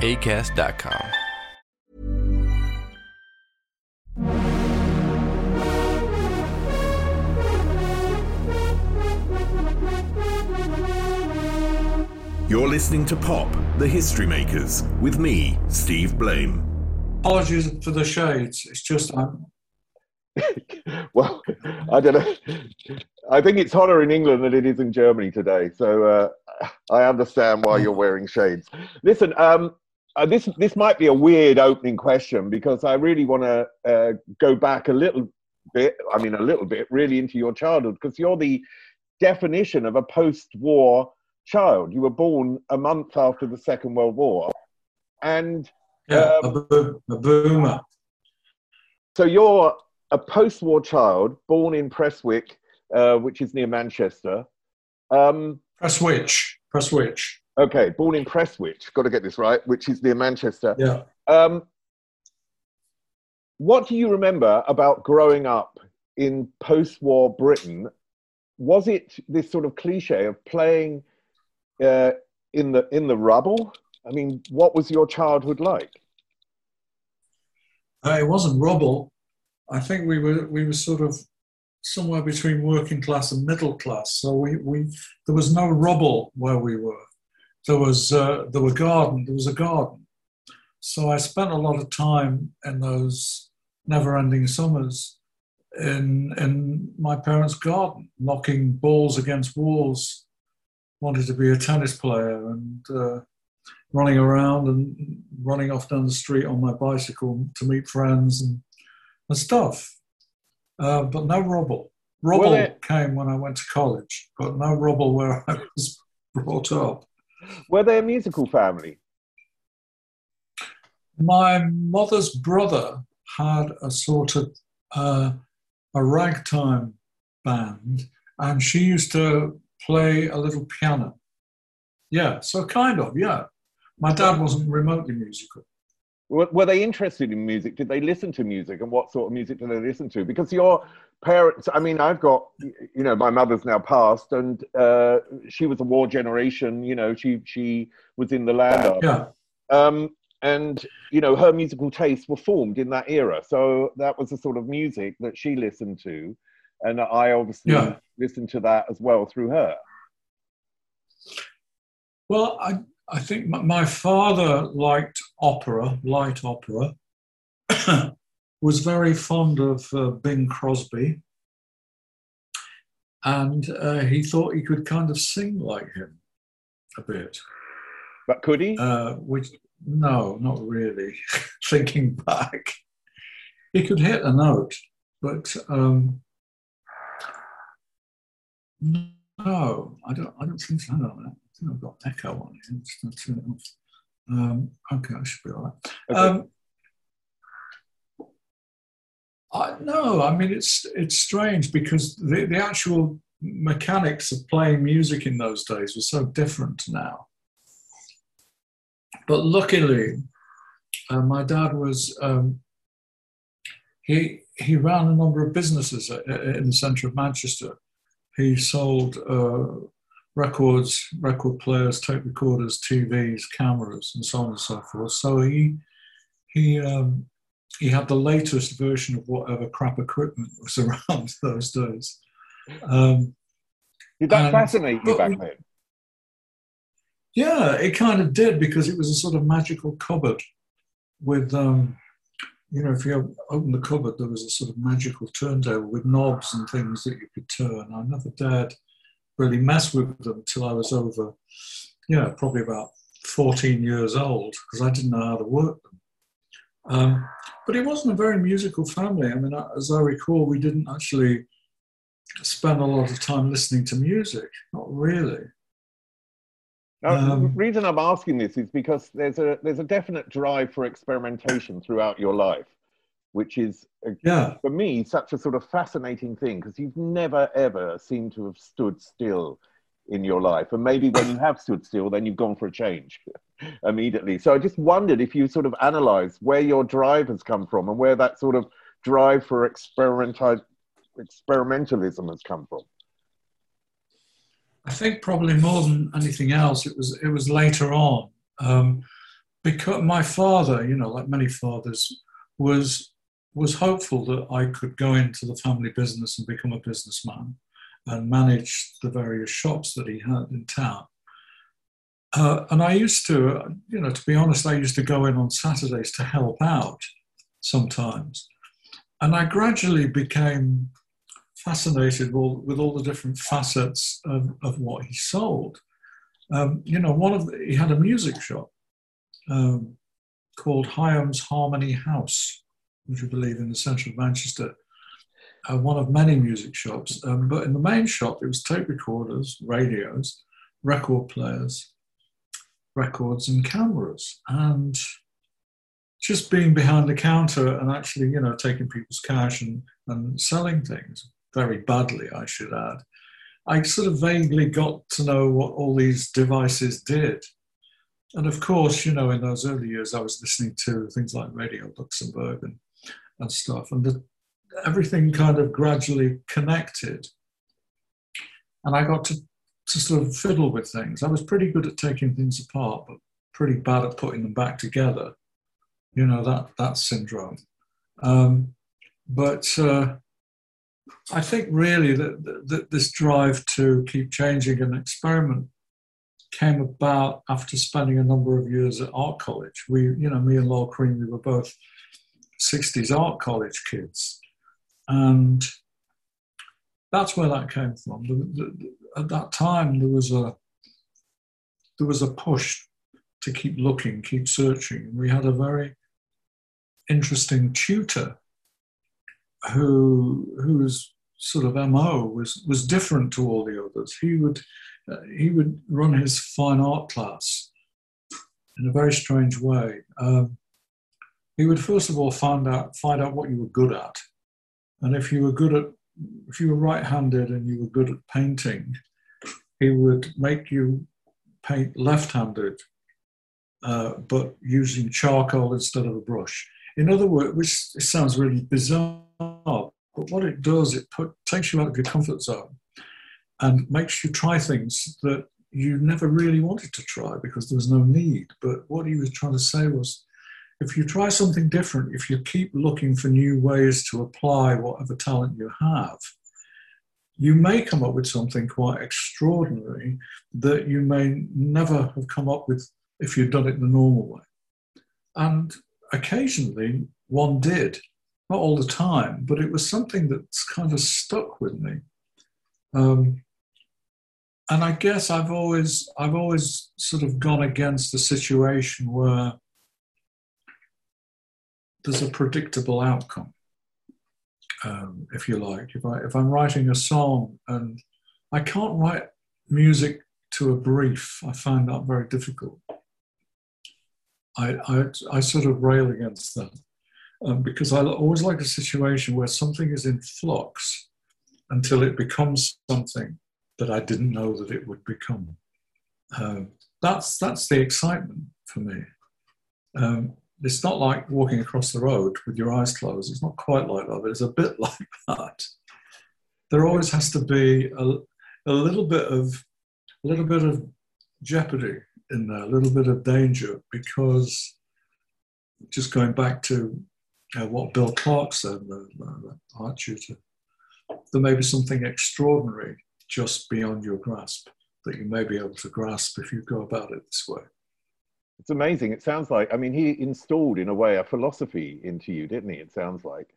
ACAST.com. You're listening to Pop, the History Makers, with me, Steve Blame. Apologies for the shades. It's just I'm. well, I don't know. I think it's hotter in England than it is in Germany today. So uh, I understand why you're wearing shades. Listen, um, uh, this this might be a weird opening question because I really want to uh, go back a little bit. I mean, a little bit, really, into your childhood because you're the definition of a post-war child. You were born a month after the Second World War, and Yeah, um, a, bo- a boomer. so you're a post-war child born in Prestwick, uh, which is near Manchester. Um, Press which? Okay, born in Prestwich. Got to get this right, which is near Manchester. Yeah. Um, what do you remember about growing up in post-war Britain? Was it this sort of cliche of playing uh, in the in the rubble? I mean, what was your childhood like? Uh, it wasn't rubble. I think we were we were sort of somewhere between working class and middle class. So we, we there was no rubble where we were. There was uh, there were garden. There was a garden. So I spent a lot of time in those never-ending summers in in my parents' garden, knocking balls against walls. Wanted to be a tennis player and uh, running around and running off down the street on my bicycle to meet friends and, and stuff. Uh, but no rubble. Rubble Well, it- came when I went to college, but no rubble where I was brought up. Were they a musical family? My mother's brother had a sort of uh, a ragtime band, and she used to play a little piano. Yeah, so kind of, yeah. My dad wasn't remotely musical. Were, were they interested in music? Did they listen to music, and what sort of music did they listen to? Because your parents, I mean, I've got, you know, my mother's now passed, and uh, she was a war generation. You know, she she was in the land. Yeah, um, and you know her musical tastes were formed in that era so that was the sort of music that she listened to and i obviously Yeah. listened to that as well through her Well, I, I think my, my father liked opera, light opera, was very fond of uh, Bing Crosby, and uh, he thought he could kind of sing like him a bit. but could he Uh, which, no, not really. Thinking back, he could hit a note, but um, no, I don't. I don't think so. I've got echo on it. I'm just gonna turn it off. Um, okay, I should be all right. Okay. Um, I, no, I mean it's it's strange because the, the actual mechanics of playing music in those days were so different now. but luckily, uh, my dad was um, he he ran a number of businesses in the centre of Manchester. He sold uh, records, record players, tape recorders, TVs, cameras, and so on and so forth. So he he um, he had the latest version of whatever crap equipment was around those days. Um, did that and, fascinate you back then? Yeah, it kind of did because it was a sort of magical cupboard with, um, you know, if you open the cupboard, there was a sort of magical turntable with knobs and things that you could turn. I never dared really mess with them till I was over, yeah, probably about 14 years old because I didn't know how to work them. Um, but it wasn't a very musical family. I mean, as I recall, we didn't actually spend a lot of time listening to music. Not really. Now, um, the reason I'm asking this is because there's a there's a definite drive for experimentation throughout your life, which is yeah. for me such a sort of fascinating thing because you've never ever seemed to have stood still in your life, and maybe when you have stood still, then you've gone for a change immediately. So I just wondered if you sort of analyze where your drive has come from and where that sort of drive for experimental experimentalism has come from. I think probably more than anything else, it was it was later on um, because my father, you know, like many fathers, was was hopeful that I could go into the family business and become a businessman and manage the various shops that he had in town. Uh, and I used to, you know, to be honest, I used to go in on Saturdays to help out sometimes. And I gradually became fascinated with, all the different facets of, of what he sold. Um, you know, one of the, he had a music shop um, called Hyams Harmony House, which I believe in the centre of Manchester. Uh, one of many music shops, um, but in the main shop it was tape recorders, radios, record players, records, and cameras, and just being behind the counter and actually, you know, taking people's cash and, and selling things very badly, I should add, I sort of vaguely got to know what all these devices did. And of course, you know, in those early years, I was listening to things like Radio Luxembourg and, and stuff, and the, everything kind of gradually connected. And I got to, to sort of fiddle with things. I was pretty good at taking things apart, but pretty bad at putting them back together. You know, that, that syndrome. Um, but uh, I think really that, that this drive to keep changing and experiment came about after spending a number of years at art college. We, you know, me and Lol Creme, we were both 60s art college kids. And that's where that came from. At that time, there was a there was a push to keep looking, keep searching. We had a very interesting tutor who whose sort of mo was was different to all the others. He would uh, he would run his fine art class in a very strange way. Um, he would first of all find out find out what you were good at, and if you were good at if you were right-handed and you were good at painting, he would make you paint left-handed, uh, but using charcoal instead of a brush. In other words, which sounds really bizarre, but what it does, it put, takes you out of your comfort zone and makes you try things that you never really wanted to try because there was no need. But what he was trying to say was if you try something different, if you keep looking for new ways to apply whatever talent you have, you may come up with something quite extraordinary that you may never have come up with if you'd done it the normal way. And occasionally one did not all the time, but it was something that's kind of stuck with me. Um, and I guess I've always I've always sort of gone against the situation where there's a predictable outcome, um, if you like. If I if I'm writing a song and I can't write music to a brief, I find that very difficult. I, I, I sort of rail against that um, because I always like a situation where something is in flux until it becomes something that I didn't know that it would become. Uh, that's that's the excitement for me. Um, it's not like walking across the road with your eyes closed. It's not quite like that, but it's a bit like that. There always has to be a, a little bit of a little bit of jeopardy in there, a little bit of danger, because just going back to uh, what Bill Clark said, the, the art tutor, there may be something extraordinary just beyond your grasp that you may be able to grasp if you go about it this way. It's amazing. It sounds like, I mean, he installed in a way a philosophy into you, didn't he? It sounds like.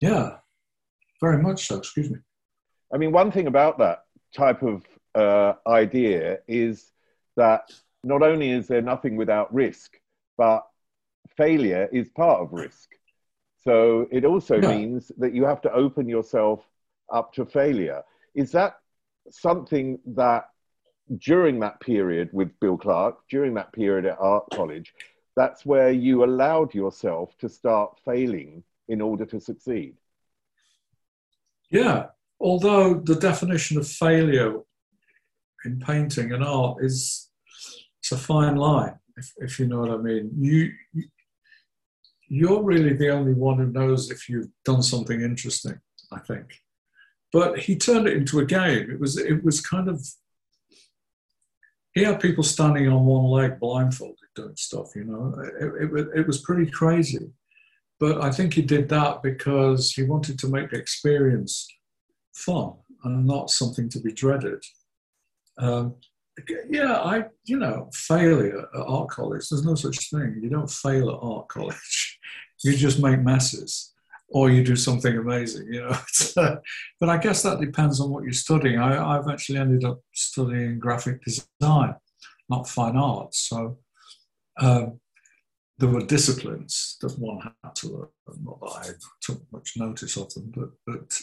Yeah, very much so. Excuse me. I mean, one thing about that type of uh, idea is that not only is there nothing without risk, but failure is part of risk. So it also yeah. means that you have to open yourself up to failure. Is that something that during that period with Bill Clark, during that period at art college, that's where you allowed yourself to start failing in order to succeed? Yeah, although the definition of failure in painting and art is it's a fine line, if, if you know what I mean. You, you're really the only one who knows if you've done something interesting, I think. But he turned it into a game. It was it was kind of he had people standing on one leg blindfolded doing stuff, you know. It, it, it was pretty crazy. But I think he did that because he wanted to make the experience fun and not something to be dreaded. Um, yeah, I, you know, failure at art college, there's no such thing. You don't fail at art college. You just make messes or you do something amazing, you know. but I guess that depends on what you're studying. I, have actually ended up studying graphic design, not fine arts. So um, there were disciplines that one had to learn. Not that I took much notice of them, but but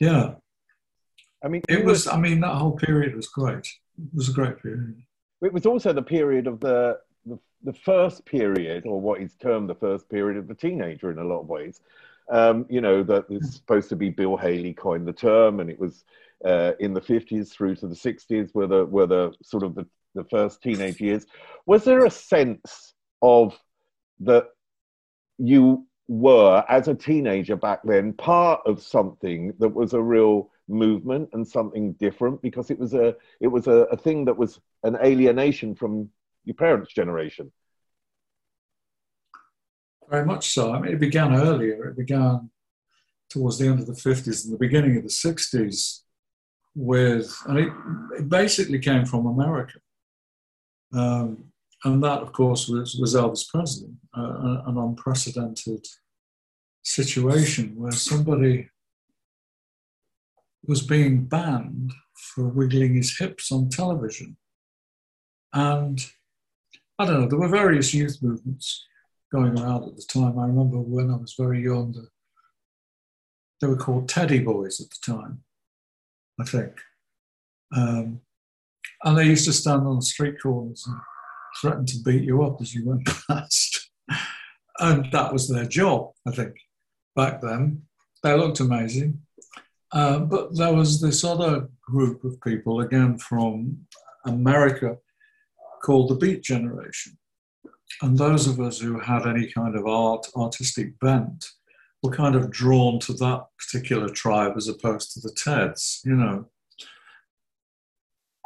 yeah. I mean, it was. I mean, that whole period was great. It was a great period. It was also the period of the the, the first period, or what is termed the first period of the teenager in a lot of ways. Um, you know, that is supposed to be Bill Haley coined the term, and it was uh, in the 50s through to the 60s were the, were the sort of the, the first teenage years. Was there a sense of that you were, as a teenager back then, part of something that was a real movement and something different because it was a it was a, a thing that was an alienation from your parents' generation. Very much so. I mean, it began earlier. It began towards the end of the 50s and the beginning of the 60s with, and it, it basically came from America. Um, and that, of course, was, was Elvis Presley, uh, an unprecedented situation where somebody was being banned for wiggling his hips on television. And I don't know, there were various youth movements going around at the time. I remember when I was very young, the, they were called Teddy Boys at the time, I think. Um, and they used to stand on the street corners and threaten to beat you up as you went past. and that was their job, I think, back then. They looked amazing. Uh, but there was this other group of people, again from America, called the Beat Generation. And those of us who had any kind of art, artistic bent, were kind of drawn to that particular tribe as opposed to the Teds, you know.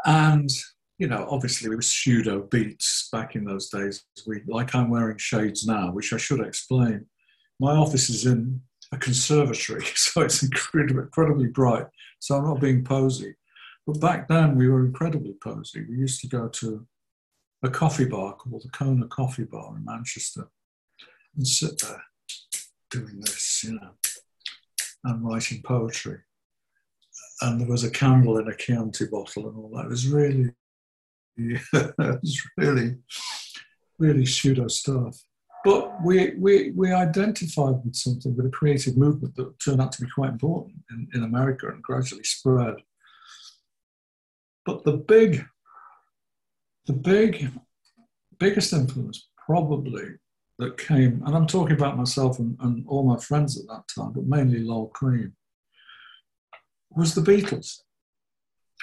And, you know, obviously we were pseudo beats back in those days. We, like I'm wearing shades now, which I should explain. My office is in a conservatory, so it's incredibly, incredibly bright. So I'm not being posy. But back then we were incredibly posy. We used to go to a coffee bar called the Kona Coffee Bar in Manchester and sit there doing this, you know, and writing poetry. And there was a candle in a Chianti bottle and all that. It was really, yeah, it was really, really pseudo stuff. But we, we, we identified with something, with a creative movement that turned out to be quite important in, in America and gradually spread. But the big the big, biggest influence probably that came, and I'm talking about myself and, and all my friends at that time, but mainly Lol Creme, was the Beatles.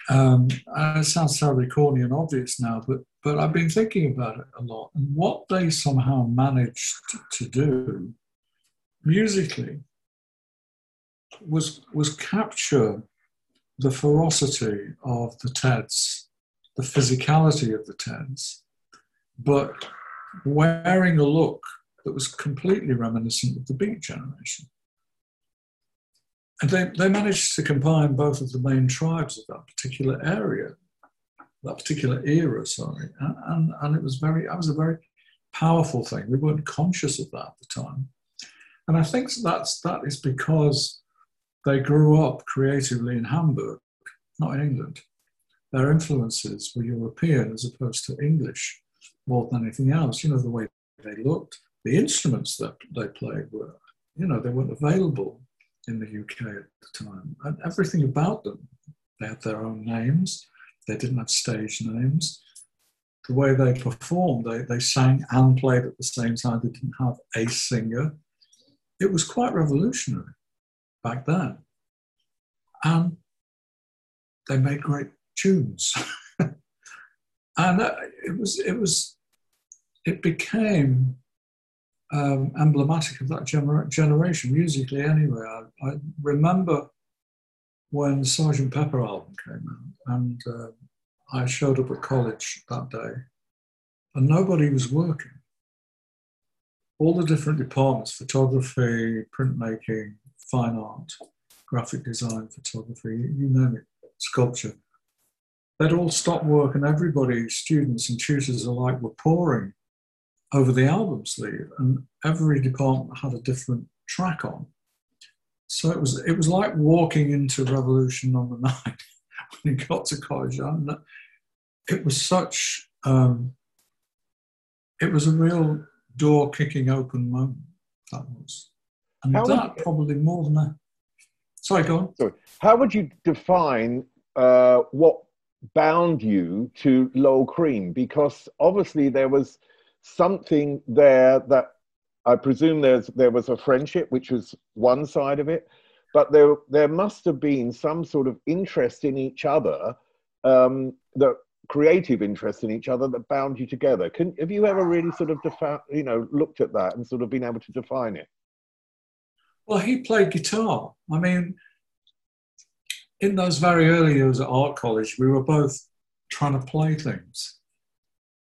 Um, it sounds terribly corny and obvious now, but but I've been thinking about it a lot. And what they somehow managed to do musically was was capture the ferocity of the Teds, the physicality of the Teds, but wearing a look that was completely reminiscent of the Beat Generation. And they, they managed to combine both of the main tribes of that particular area, that particular era, sorry. And, and, and it was very, that was a very powerful thing. We weren't conscious of that at the time. And I think that's, that is because they grew up creatively in Hamburg, not in England. Their influences were European as opposed to English more than anything else. You know, the way they looked, the instruments that they played were, you know, they weren't available in the UK at the time. And everything about them, they had their own names, they didn't have stage names. The way they performed, they, they sang and played at the same time, they didn't have a singer. It was quite revolutionary back then. And they made great tunes. and it was, it was, it became um, emblematic of that gener- generation, musically anyway. I, I, remember when Sergeant Pepper album came out, and uh, I showed up at college that day, and nobody was working. All the different departments photography, printmaking, fine art, graphic design, photography, you name it, sculpture they'd all stopped work, and everybody, students and tutors alike, were pouring over the album sleeve, and every department had a different track on. So it was it was like walking into Revolution Number Nine when you got to college. And it was such um, it was a real door kicking open moment. That was, and How that you, probably more than that. Sorry, go on. Sorry. How would you define uh, what bound you to Lol Creme Because obviously there was something there that I presume there's there was a friendship, which was one side of it, but there there must have been some sort of interest in each other, um, the creative interest in each other that bound you together. Can have you ever really sort of defi- you know looked at that and sort of been able to define it? Well, he played guitar. I mean, in those very early years at art college, we were both trying to play things.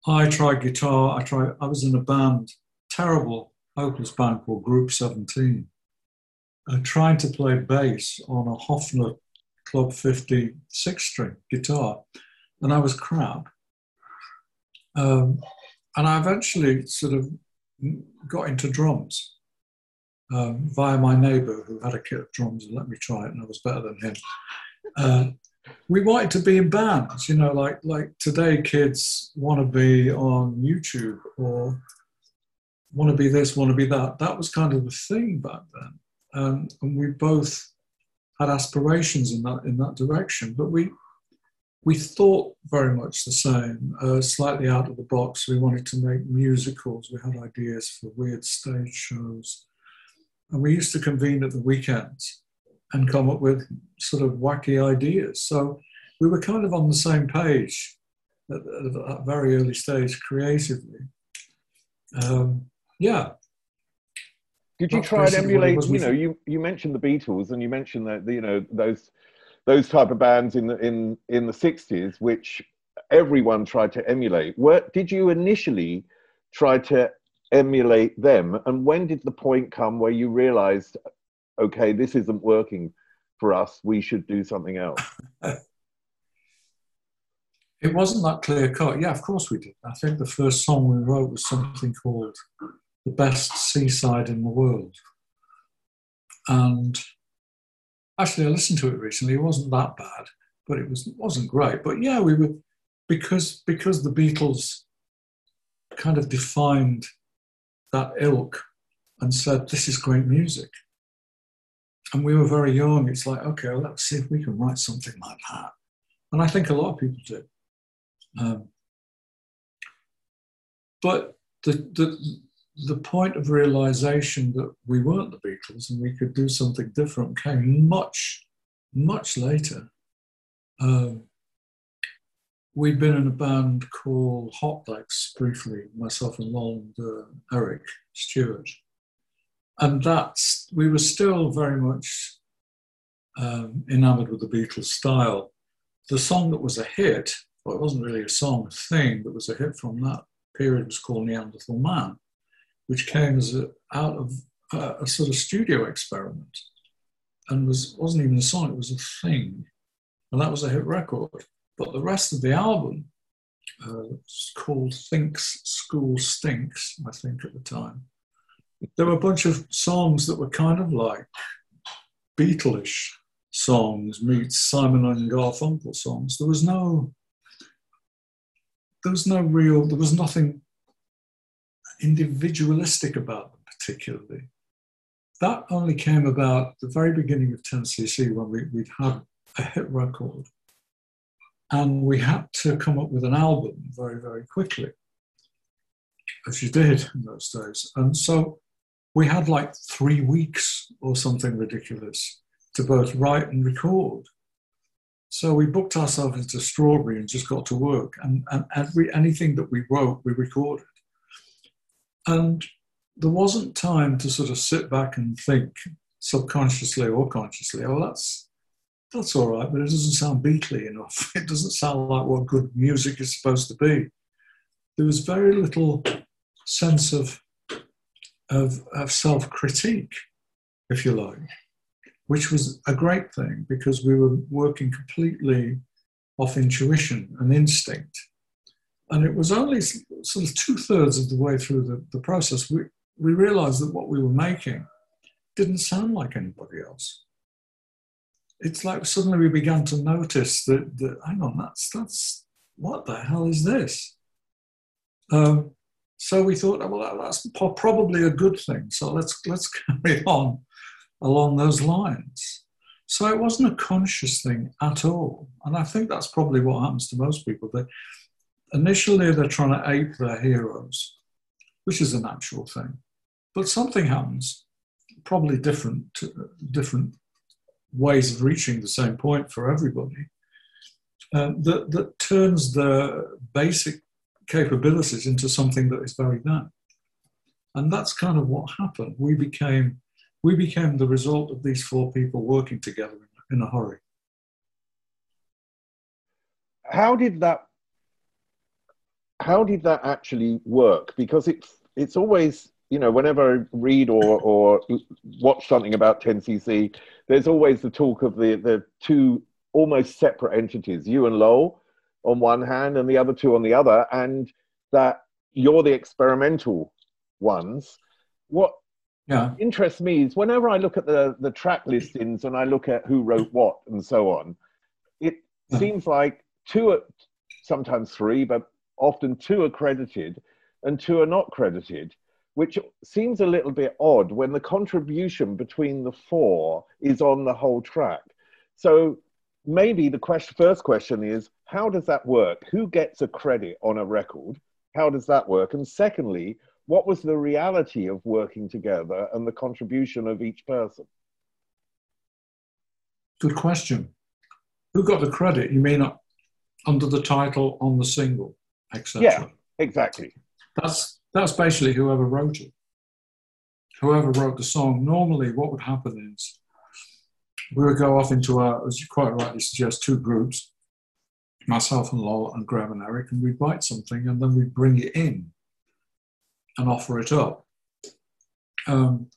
I tried guitar. I tried. I was in a band, terrible, hopeless band called Group Seventeen. Uh, trying to play bass on a Hofner Club 50 six-string guitar, and I was crap. Um, and I eventually sort of got into drums um, via my neighbour who had a kit of drums and let me try it, and I was better than him. Uh, we wanted to be in bands, you know, like like today kids want to be on YouTube or want to be this, want to be that. That was kind of the thing back then, um, and we both had aspirations in that in that direction. But we we thought very much the same, uh, slightly out of the box. We wanted to make musicals. We had ideas for weird stage shows, and we used to convene at the weekends and come up with sort of wacky ideas. So we were kind of on the same page at, a very early stage creatively. Um, yeah. Did you try and emulate? You know, you, you mentioned the Beatles and you mentioned that you know those those type of bands in the in in the sixties, which everyone tried to emulate. Where did you initially try to emulate them, and when did the point come where you realised okay, this isn't working for us, we should do something else? it wasn't that clear cut. Yeah, of course we did. I think the first song we wrote was something called The Best Seaside in the World. And actually, I listened to it recently. It wasn't that bad, but it was, wasn't great. But yeah, we were, because, because the Beatles kind of defined that ilk and said, this is great music and we were very young. It's like, okay, well, let's see if we can write something like that. And I think a lot of people do. Um, but the, the, the point of realization that we weren't the Beatles and we could do something different came much, much later. Um, we'd been in a band called Hot Legs briefly, myself and Lol and uh, Eric Stewart. And that's, we were still very much um, enamored with the Beatles style. The song that was a hit, well, it wasn't really a song, a thing that was a hit from that period was called Neanderthal Man, which came as a, out of a, sort of studio experiment and was, wasn't even a song, it was a thing. And that was a hit record. But the rest of the album uh, was called Thinks School Stinks, I think, at the time. There were a bunch of songs that were kind of like Beatlish songs meets Simon and Garfunkel songs. There was no, there was no real, there was nothing individualistic about them particularly. That only came about the very beginning of 10cc when we, we'd had a hit record and we had to come up with an album very, very quickly, as you did in those days. And so we had like three weeks or something ridiculous to both write and record. So we booked ourselves into Strawberry and just got to work. And, and every, anything that we wrote, we recorded. And there wasn't time to sort of sit back and think subconsciously or consciously, oh, that's that's all right, but it doesn't sound Beatly enough. It doesn't sound like what good music is supposed to be. There was very little sense of, of, of self critique, if you like, which was a great thing because we were working completely off intuition and instinct. And it was only sort of two thirds of the way through the, the process we, we realized that what we were making didn't sound like anybody else it's like suddenly we began to notice that, that hang on, that's that's what the hell is this? Um, so we thought, well, that's probably a good thing. So let's let's carry on along those lines. So it wasn't a conscious thing at all, and I think that's probably what happens to most people. That initially they're trying to ape their heroes, which is a natural thing, but something happens, probably different different ways of reaching the same point for everybody uh, that, that turns the basic capabilities into something that is very bad. And that's kind of what happened. We became, we became the result of these four people working together in, in a hurry. How did that? How did that actually work? Because it's it's always you know, whenever I read or, or watch something about 10cc, there's always the talk of the, the two almost separate entities, you and Lol on one hand and the other two on the other, and that you're the experimental ones. What yeah. interests me is whenever I look at the, the track listings and I look at who wrote what and so on, it yeah. seems like two, are, sometimes three, but often two are credited and two are not credited which seems a little bit odd when the contribution between the four is on the whole track. So maybe the question, first question is how does that work? Who gets a credit on a record? How does that work? And secondly, what was the reality of working together and the contribution of each person? Good question. Who got the credit? You mean under the title on the single, etc. Yeah, exactly. That's that's basically whoever wrote it. Whoever wrote the song. Normally, what would happen is we would go off into our, as you quite rightly suggest, two groups, myself and Lol and Graham and Eric, and we'd write something and then we'd bring it in and offer it up. Um,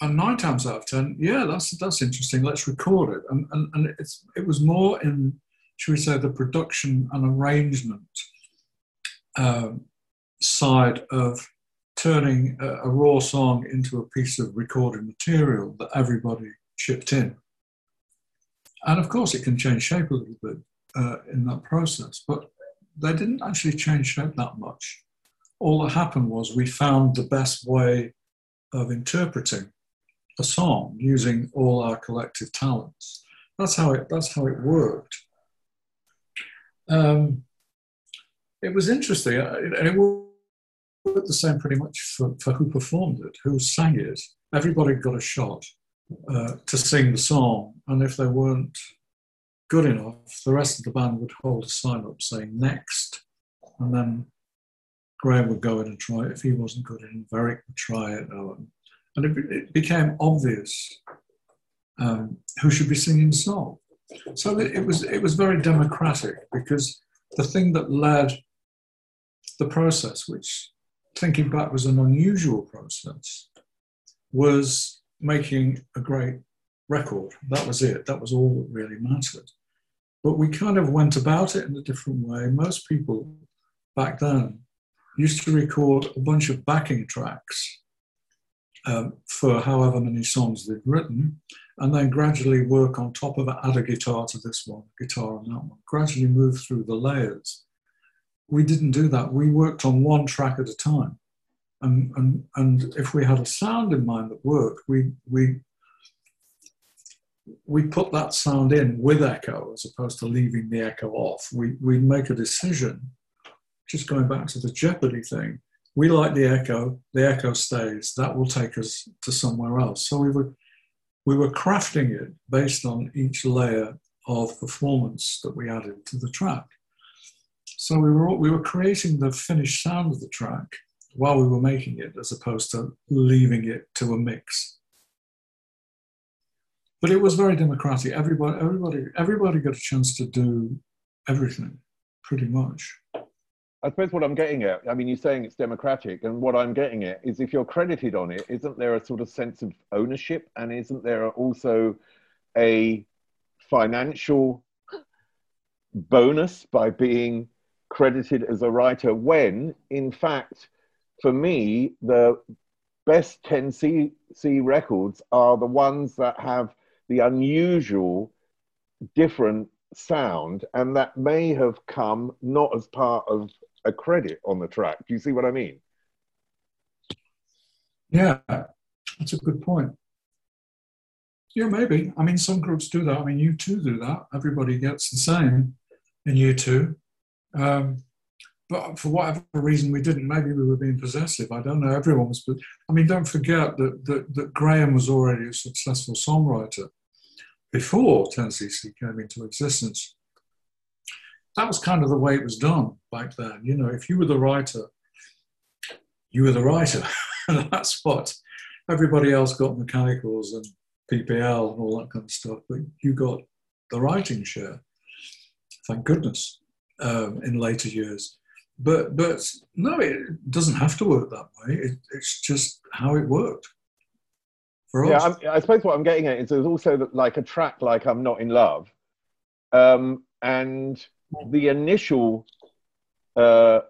and nine times out of ten, yeah, that's that's interesting. Let's record it. And and, and it's it was more in, should we say, the production and arrangement um, side of turning a, a, raw song into a piece of recorded material that everybody chipped in. And of course, it can change shape a little bit uh, in that process, but they didn't actually change shape that much. All that happened was we found the best way of interpreting a song using all our collective talents. That's how it, that's how it worked. Um, it was interesting, and it, it the same pretty much for, for who performed it, who sang it. Everybody got a shot uh, to sing the song, and if they weren't good enough, the rest of the band would hold a sign up saying next. And then Graham would go in and try it. If he wasn't good enough, Eric would try it. And it, it became obvious um, who should be singing the song. So it was, it was very democratic because the thing that led the process, which thinking back was an unusual process, was making a great record. That was it. That was all that really mattered. But we kind of went about it in a different way. Most people back then used to record a bunch of backing tracks um, for however many songs they'd written, and then gradually work on top of it, add a guitar to this one, guitar on that one, gradually move through the layers. We didn't do that. We worked on one track at a time. And, and, and if we had a sound in mind that worked, we, we, we put that sound in with echo as opposed to leaving the echo off. We, we make a decision, just going back to the Jeopardy thing. We like the echo, the echo stays, that will take us to somewhere else. So we were, we were crafting it based on each layer of performance that we added to the track. So we were, we were creating the finished sound of the track while we were making it, as opposed to leaving it to a mix. But it was very democratic. Everybody, everybody, everybody got a chance to do everything, pretty much. I suppose what I'm getting at, I mean, you're saying it's democratic, and what I'm getting at is if you're credited on it, isn't there a sort of sense of ownership, and isn't there also a financial bonus by being credited as a writer when, in fact, for me, the best 10C records are the ones that have the unusual, different sound, and that may have come not as part of a credit on the track. Do you see what I mean? Yeah, that's a good point. Yeah, maybe. I mean, some groups do that. I mean, U2 do that. Everybody gets the same in U2. Um, but for whatever reason we didn't. Maybe we were being possessive. I don't know. Everyone was. But I mean, don't forget that, that, that Graham was already a successful songwriter before 10cc came into existence. That was kind of the way it was done back then. You know, if you were the writer, you were the writer. That's what everybody else got mechanicals and PPL and all that kind of stuff, but you got the writing share. Thank goodness. Um, in later years, but but no, it doesn't have to work that way. It, it's just how it worked for us. Yeah, I'm, i suppose what I'm getting at is there's also like a track like "I'm Not in Love," um, and the initial uh,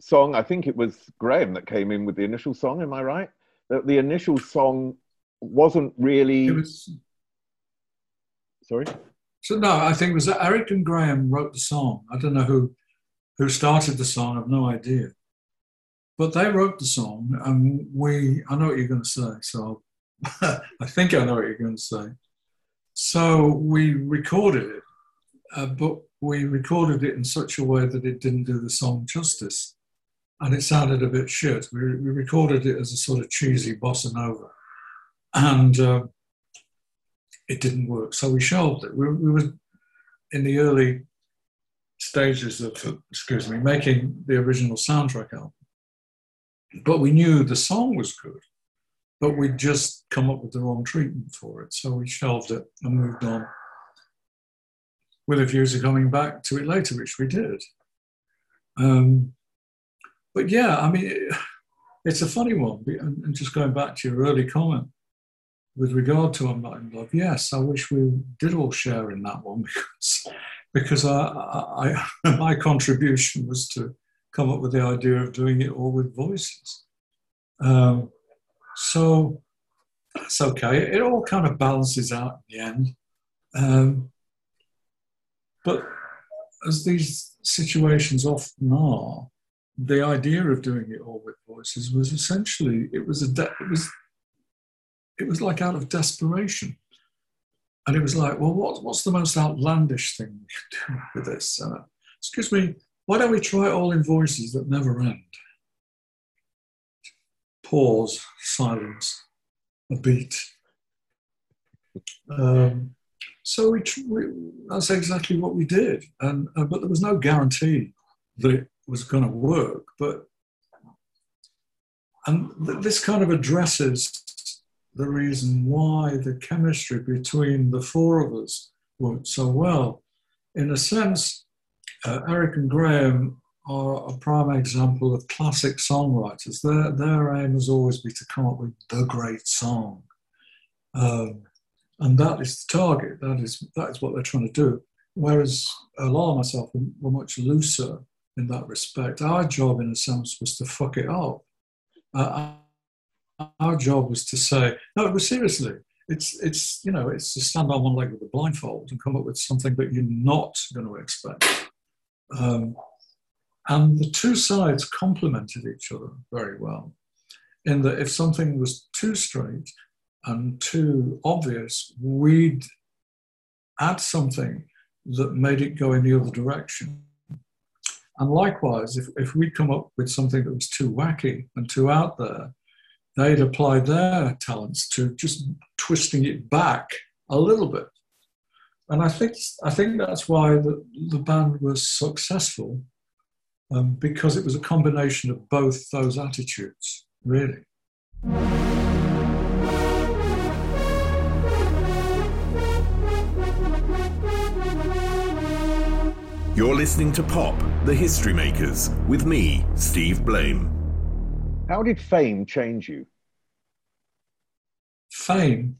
song. I think it was Graham that came in with the initial song. Am I right? That the initial song wasn't really. Was... Sorry. So no, I think it was Eric and Graham wrote the song. I don't know who who started the song. I've no idea, but they wrote the song, and we. I know what you're going to say, so I think I know what you're going to say. So we recorded it, uh, but we recorded it in such a way that it didn't do the song justice. And it sounded a bit shit. We, we recorded it as a sort of cheesy bossa nova. And uh, it didn't work. So we shelved it. We, we were in the early stages of, excuse me, making the original soundtrack album. But we knew the song was good but we'd just come up with the wrong treatment for it. So we shelved it and moved on with a view to coming back to it later, which we did. Um, but yeah, I mean, it, it's a funny one. And just going back to your early comment with regard to I'm Not in Love, yes, I wish we did all share in that one because, because I, I, my contribution was to come up with the idea of doing it all with voices. Um, so that's okay. It all kind of balances out in the end. Um, but as these situations often are, the idea of doing it all with voices was essentially it was a de- it was it was like out of desperation, and it was like, well, what, what's the most outlandish thing we can do with this? Uh, excuse me, why don't we try all in voices that never end? pause, silence, a beat. Um, So we, we, that's exactly what we did, and uh, but there was no guarantee that it was going to work. But and th- this kind of addresses the reason why the chemistry between the four of us worked so well. In a sense, uh, Eric and Graham are a prime example of classic songwriters. Their, their aim has always been to come up with the great song. Um, and that is the target. That is, that is what they're trying to do. Whereas Lol and myself were much looser in that respect. Our job, in a sense, was to fuck it up. Uh, our job was to say, no, but seriously, it's it's you know it's to stand on one leg with a blindfold and come up with something that you're not going to expect. Um, and the two sides complemented each other very well. In that, if something was too straight and too obvious, we'd add something that made it go in the other direction. And likewise, if, if we'd come up with something that was too wacky and too out there, they'd apply their talents to just twisting it back a little bit. And I think, I think that's why the, the band was successful, um, because it was a combination of both those attitudes, really. You're listening to Pop, the History Makers, with me, Steve Blame. How did fame change you? Fame?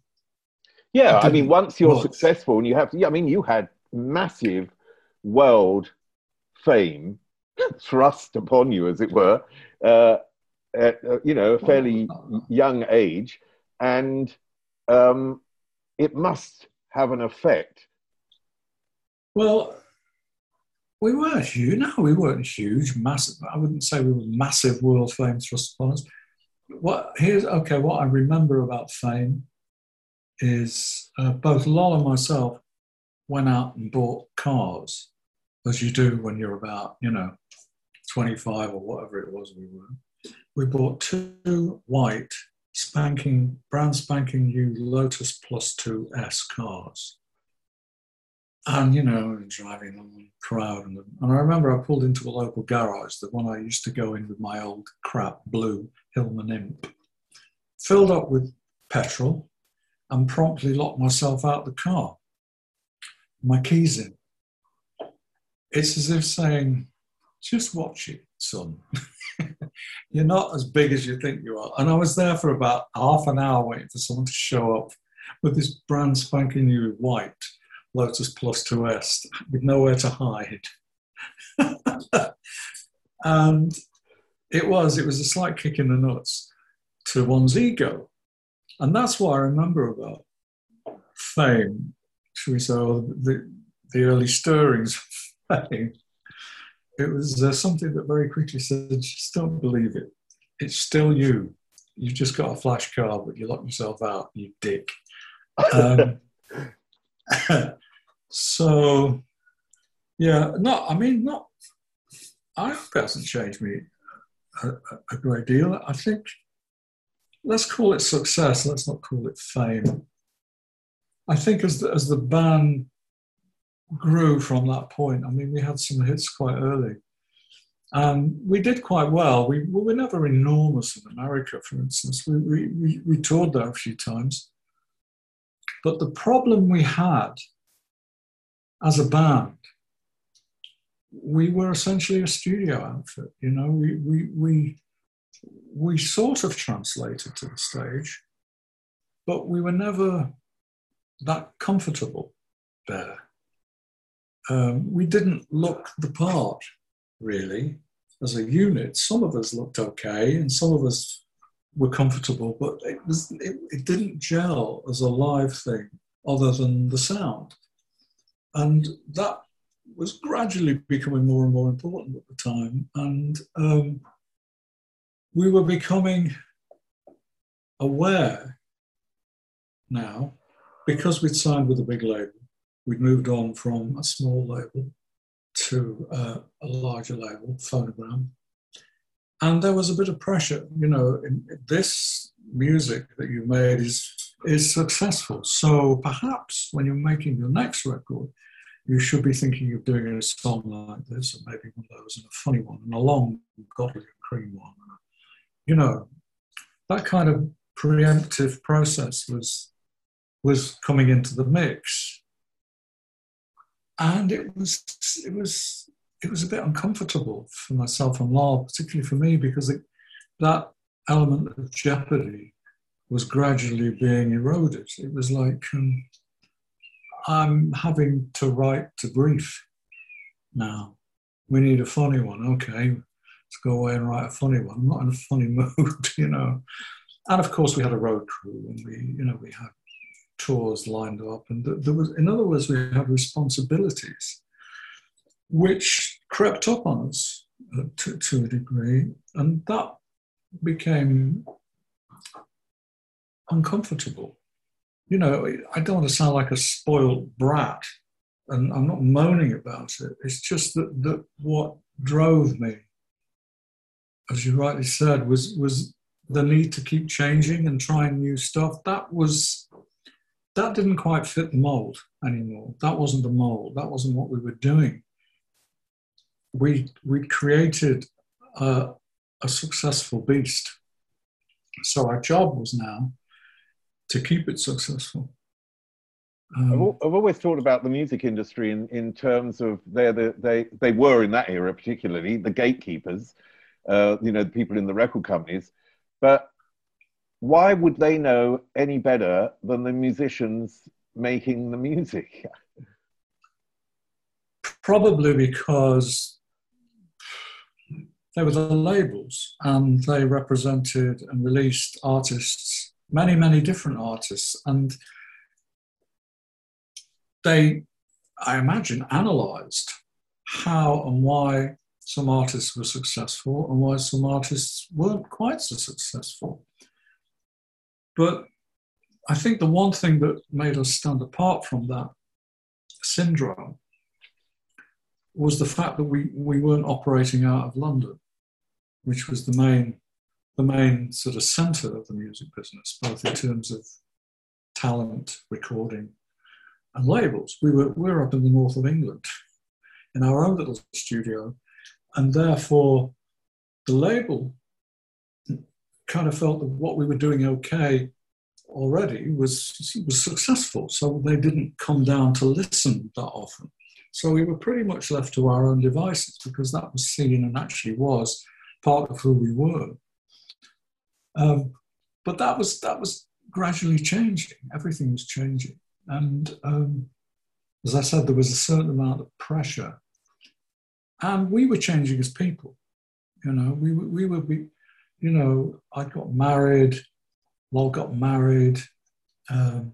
Yeah, I mean, once you're What? successful and you have, yeah, I mean, you had massive world fame thrust upon you, as it were, uh, at uh, you know a fairly young age, and um, it must have an effect. Well, we weren't huge. No, we weren't huge, massive. I wouldn't say we were massive world fame thrust upon us. What here's okay. What I remember about fame is uh, both Lol and myself went out and bought cars, as you do when you're about you know 25 or whatever it was we were. We bought two white spanking, brand spanking new Lotus Plus 2 S cars and you know, driving along the crowd. And, and I remember I pulled into a local garage, the one I used to go in with my old crap blue Hillman Imp, filled up with petrol, and promptly locked myself out of the car. My keys in. It's as if saying, just watch it, son. You're not as big as you think you are. And I was there for about half an hour waiting for someone to show up with this brand spanking new white Lotus Plus 2S with nowhere to hide. and it was, it was a slight kick in the nuts to one's ego. And that's what I remember about fame, should we say, or the, the early stirrings of fame. It was uh, something that very quickly said, just don't believe it. It's still you. You've just got a flash car, but you lock yourself out, you dick. Um, so, yeah, no, I mean, not. I hasn't changed me a, a great deal. I think let's call it success. Let's not call it fame. I think as the, as the band grew from that point, I mean, we had some hits quite early. And we did quite well. We, we were never enormous in America, for instance. We, we, we toured there a few times. But the problem we had as a band, we were essentially a studio outfit. You know, we, we, we, we sort of translated to the stage, but we were never that comfortable there. Um, we didn't look the part, really, as a unit. Some of us looked okay, and some of us were comfortable, but it, was, it, it didn't gel as a live thing other than the sound. And that was gradually becoming more and more important at the time. And um, we were becoming aware now, because we'd signed with a big label, we'd moved on from a small label to uh, a larger label, Phonogram. And there was a bit of pressure, you know, in, this music that you made is is successful. So perhaps when you're making your next record, you should be thinking of doing a song like this, or maybe one of those, and a funny one, and a long Godley Creme one. You know, that kind of preemptive process was was coming into the mix, and it was it was it was a bit uncomfortable for myself and Lol, particularly for me, because it, that element of jeopardy was gradually being eroded. It was like um, I'm having to write to brief now. We need a funny one. Okay, let's go away and write a funny one. I'm not in a funny mood, you know. And of course, we had a road crew, and we, you know, we had tours lined up, and there was, in other words, we had responsibilities, which crept up on us uh, to, to a degree, and that became uncomfortable. You know, I don't want to sound like a spoiled brat, and I'm not moaning about it. It's just that, that what drove me, as you rightly said, was was the need to keep changing and trying new stuff. That was that didn't quite fit the mold anymore. That wasn't the mold. That wasn't what we were doing. We we created a, a successful beast. So our job was now to keep it successful. Um, I've, I've, always thought about the music industry in, in terms of they're the, they they were in that era particularly the gatekeepers, uh, you know, the people in the record companies. But why would they know any better than the musicians making the music? Probably because they were the labels and they represented and released artists many, many different artists. And they, I imagine, analyzed how and why some artists were successful and why some artists weren't quite so successful. But I think the one thing that made us stand apart from that syndrome was the fact that we, we weren't operating out of London, which was the main the main sort of center of the music business, both in terms of talent, recording, and labels. We were, we were up in the north of England in our own little studio, and therefore the label kind of felt that what we were doing okay already was, was successful, so they didn't come down to listen that often. So we were pretty much left to our own devices because that was seen and actually was part of who we were. Um, but that was that was gradually changing. Everything was changing, and um, as I said, there was a certain amount of pressure, and we were changing as people. You know, we we were we, you know, I got married, Lol got married. Um,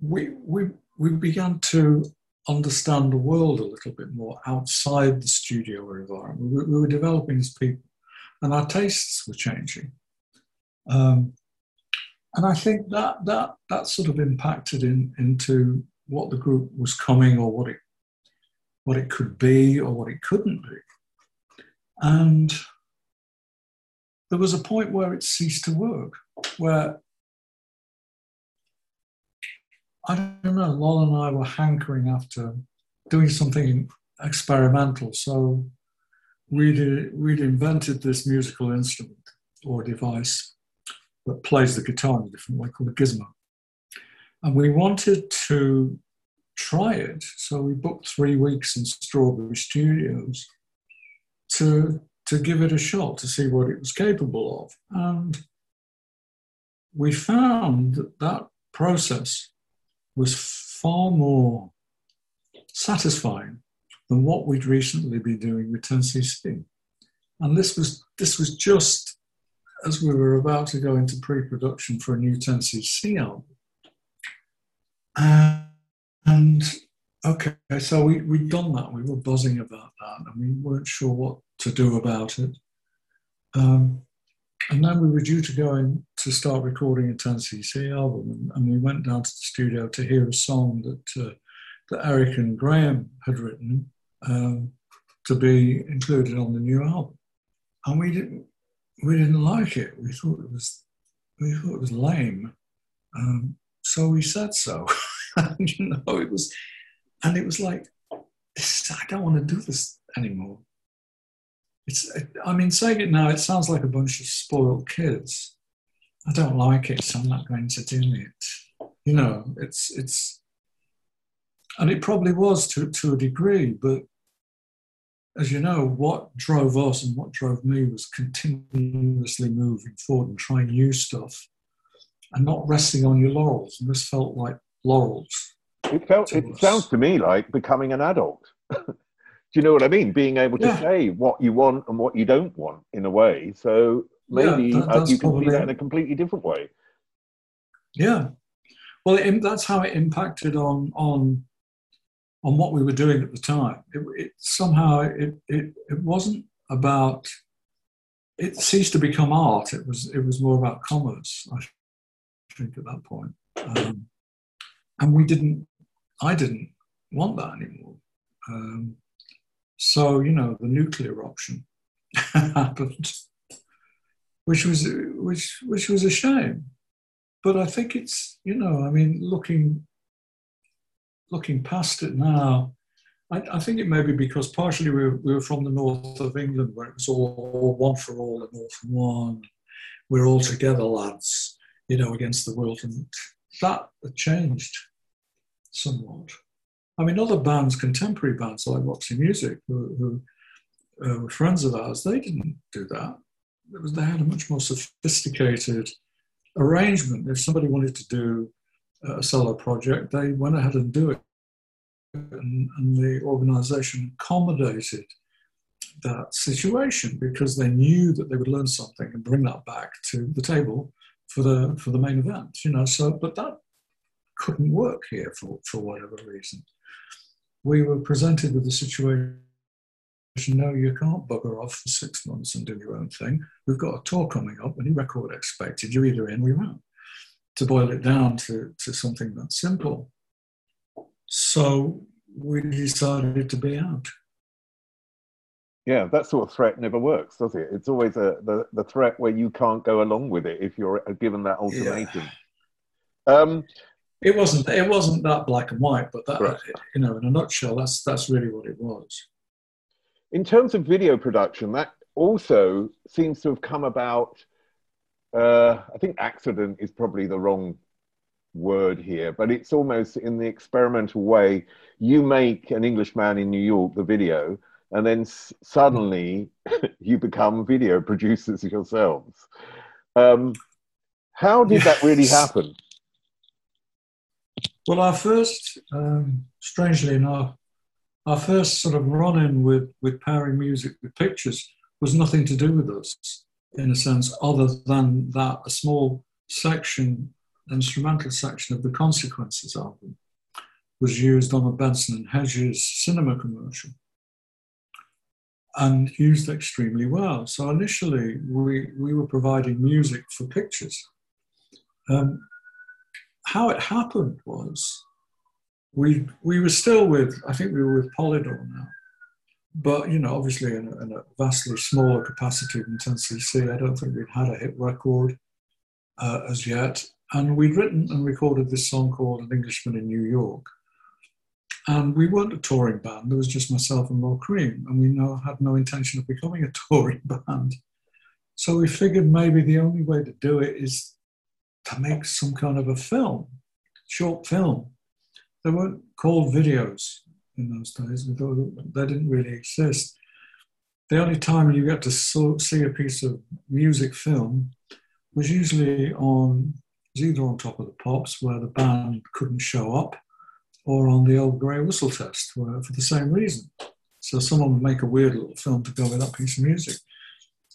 we we we began to understand the world a little bit more outside the studio environment. We, we were developing as people, and our tastes were changing. Um, and I think that that that sort of impacted in, into what the group was coming or what it what it could be or what it couldn't be. And there was a point where it ceased to work, where I don't know, Lol and I were hankering after doing something experimental. So we'd, we'd invented this musical instrument or device that plays the guitar in a different way called a gizmo. And we wanted to try it, so we booked three weeks in Strawberry Studios to, to give it a shot to see what it was capable of. And we found that that process was far more satisfying than what we'd recently been doing with 10cc. And this was, this was just as we were about to go into pre-production for a new 10cc album. Uh, and okay, so we, we'd done that. We were buzzing about that and we weren't sure what to do about it. Um, and then we were due to go in to start recording a 10cc album. And, and we went down to the studio to hear a song that, uh, that Eric and Graham had written um, to be included on the new album. And we didn't, we didn't like it. We thought it was we thought it was lame, Um, so we said so. and, you know, it was, and it was like, I don't want to do this anymore. It's, I mean, saying it now, it sounds like a bunch of spoiled kids. I don't like it, so I'm not going to do it. You know, it's, it's, and it probably was to, to a degree, but as you know, what drove us and what drove me was continuously moving forward and trying new stuff and not resting on your laurels. And this felt like laurels. It felt. It us. sounds to me like becoming an adult. Do you know what I mean? Being able to yeah. say what you want and what you don't want in a way. So maybe yeah, that, uh, you can see that in a completely different way. Yeah. Well, it, that's how it impacted on on on what we were doing at the time. It, it somehow it, it it wasn't about. It ceased to become art. It was it was more about commerce. I think at that point, um, and we didn't. I didn't want that anymore. Um, so you know, the nuclear option happened, which was which which was a shame. But I think it's you know, I mean, looking looking past it now, I, I, think it may be because partially we were, we were, from the north of England where it was all, all one for all and all for one. We're all together, lads, you know, against the world. And that changed somewhat. I mean, other bands, contemporary bands like Roxy Music, who, who uh, were friends of ours, they didn't do that. Was, they had a much more sophisticated arrangement. If somebody wanted to do a solo project, they went ahead and do it. And, and the organization accommodated that situation because they knew that they would learn something and bring that back to the table for the for the main event. You know, so but that couldn't work here for, for whatever reason. We were presented with the situation no, you can't bugger off for six months and do your own thing. We've got a tour coming up, any record expected. You're either in or you're out to boil it down to, to something that simple. So we decided to be out. Yeah, that sort of threat never works, does it? It's always a, the, the threat where you can't go along with it if you're given that ultimatum. Yeah. Um, it wasn't it wasn't that black and white, but that right. you know, in a nutshell, that's that's really what it was. In terms of video production, that also seems to have come about uh, I think accident is probably the wrong word here, but it's almost in the experimental way. You make an Englishman in New York the video, and then s- suddenly you become video producers yourselves. Um, how did that really happen? Well, our first, um, strangely enough, our first sort of run in with, with pairing music with pictures was nothing to do with us in a sense, other than that, a small section, instrumental section of the Consequences album was used on a Benson and Hedges cinema commercial and used extremely well. So initially, we, we were providing music for pictures. Um, how it happened was we, we were still with, I think we were with Polydor now, but you know, obviously in a, in a, vastly smaller capacity than 10cc, I don't think we'd had a hit record uh, as yet. And we'd written and recorded this song called An Englishman in New York. And we weren't a touring band, there was just myself and Mo Creme, and we no, had no intention of becoming a touring band. So we figured maybe the only way to do it is to make some kind of a film, short film. They weren't called videos in those days. They didn't really exist. The only time you get to see a piece of music film was usually on, was either on Top of the Pops, where the band couldn't show up, or on the old grey whistle test, where, for the same reason. So someone would make a weird little film to go with that piece of music.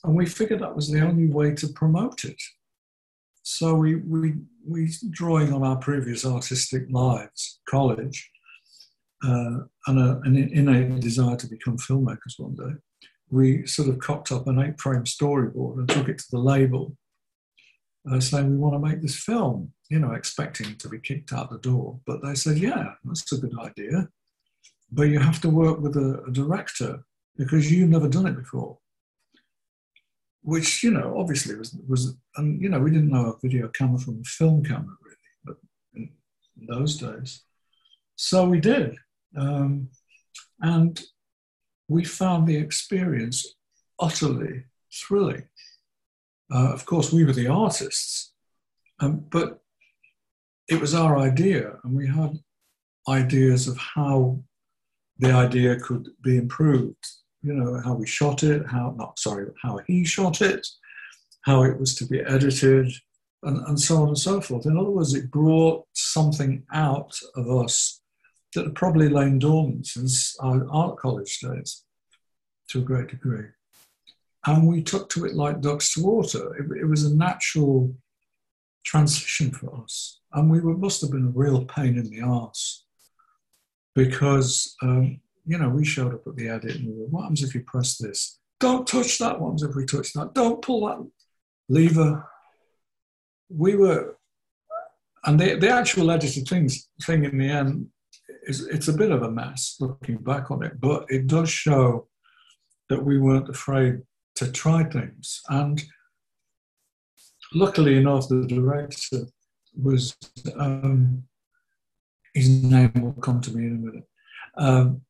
And we figured that was the only way to promote it. So we, we, we drawing on our previous artistic lives, college, uh, and a, an innate desire to become filmmakers one day, we sort of cocked up an eight frame storyboard and took it to the label, uh, saying, We want to make this film, you know, expecting to be kicked out the door. But they said, Yeah, that's a good idea. But you have to work with a, a director because you've never done it before. Which, you know, obviously was, was, and, you know, we didn't know a video camera from a film camera, really. But in those days. So we did. Um, and we found the experience utterly thrilling. Uh, of course, we were the artists, um, but it was our idea, and we had ideas of how the idea could be improved. You know, how we shot it, how, not sorry, how he shot it, how it was to be edited, and, and so on and so forth. In other words, it brought something out of us that had probably lain dormant since our art college days to a great degree. And we took to it like ducks to water. It, it was a natural transition for us. And we were, must have been a real pain in the arse because, um, you know, we showed up at the edit and we were, what happens if you press this? Don't touch that. What happens if we touch that? Don't pull that lever. We were, and the, the actual edited things, thing in the end is it's a bit of a mess looking back on it, but it does show that we weren't afraid to try things. And luckily enough, the director was, um, his name will come to me in a minute, um,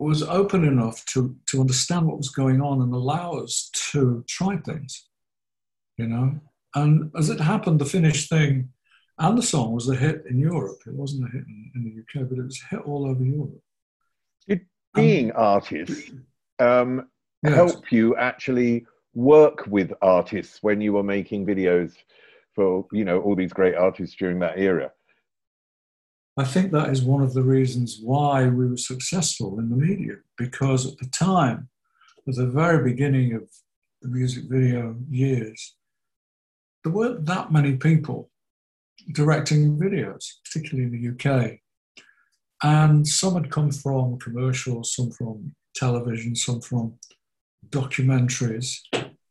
was open enough to, to understand what was going on and allow us to try things, you know. And as it happened, the finished thing and the song was a hit in Europe. It wasn't a hit in, in the UK, but it was a hit all over Europe. Did being um, artists um, yes. help you actually work with artists when you were making videos for you know all these great artists during that era? I think that is one of the reasons why we were successful in the media because at the time, at the very beginning of the music video years, there weren't that many people directing videos, particularly in the UK. And some had come from commercials, some from television, some from documentaries.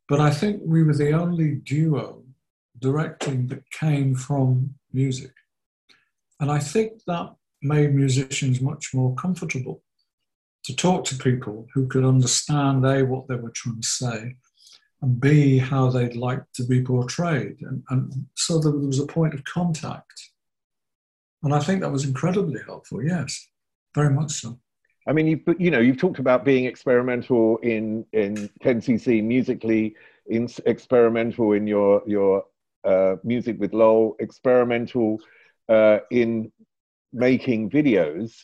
But I think we were the only duo directing that came from music. And I think that made musicians much more comfortable to talk to people who could understand A, what they were trying to say, and B, how they'd like to be portrayed. And, and so there was a point of contact. And I think that was incredibly helpful, yes, very much so. I mean, you you know, you've talked about being experimental in in 10cc musically, in experimental in your your uh, music with Lol, experimental uh, in making videos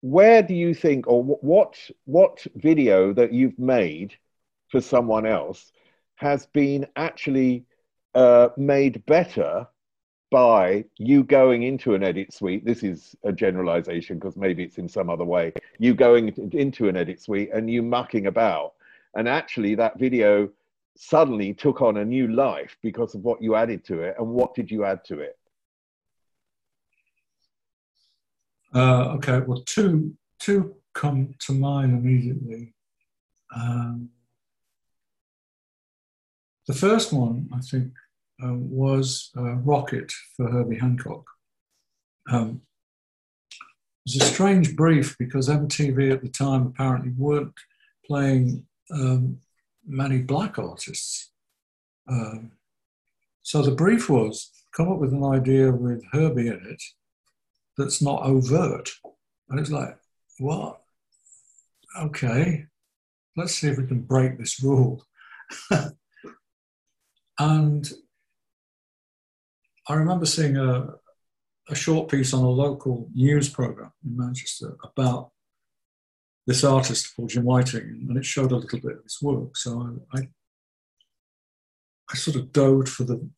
where do you think, or what what video that you've made for someone else has been actually uh, made better by you going into an edit suite? This is a generalization because maybe it's in some other way. You going into an edit suite and you mucking about, and actually that video suddenly took on a new life because of what you added to it. And what did you add to it? Uh, okay, well, two two come to mind immediately. Um, the first one, I think, uh, was uh, Rockit for Herbie Hancock. Um, it was a strange brief because MTV at the time apparently weren't playing um, many black artists. Um, so the brief was come up with an idea with Herbie in it that's not overt. And it's like, what? Okay, let's see if we can break this rule. and I remember seeing a, a short piece on a local news program in Manchester about this artist called Jim Whiting, and it showed a little bit of his work. So I, I, I sort of dove for the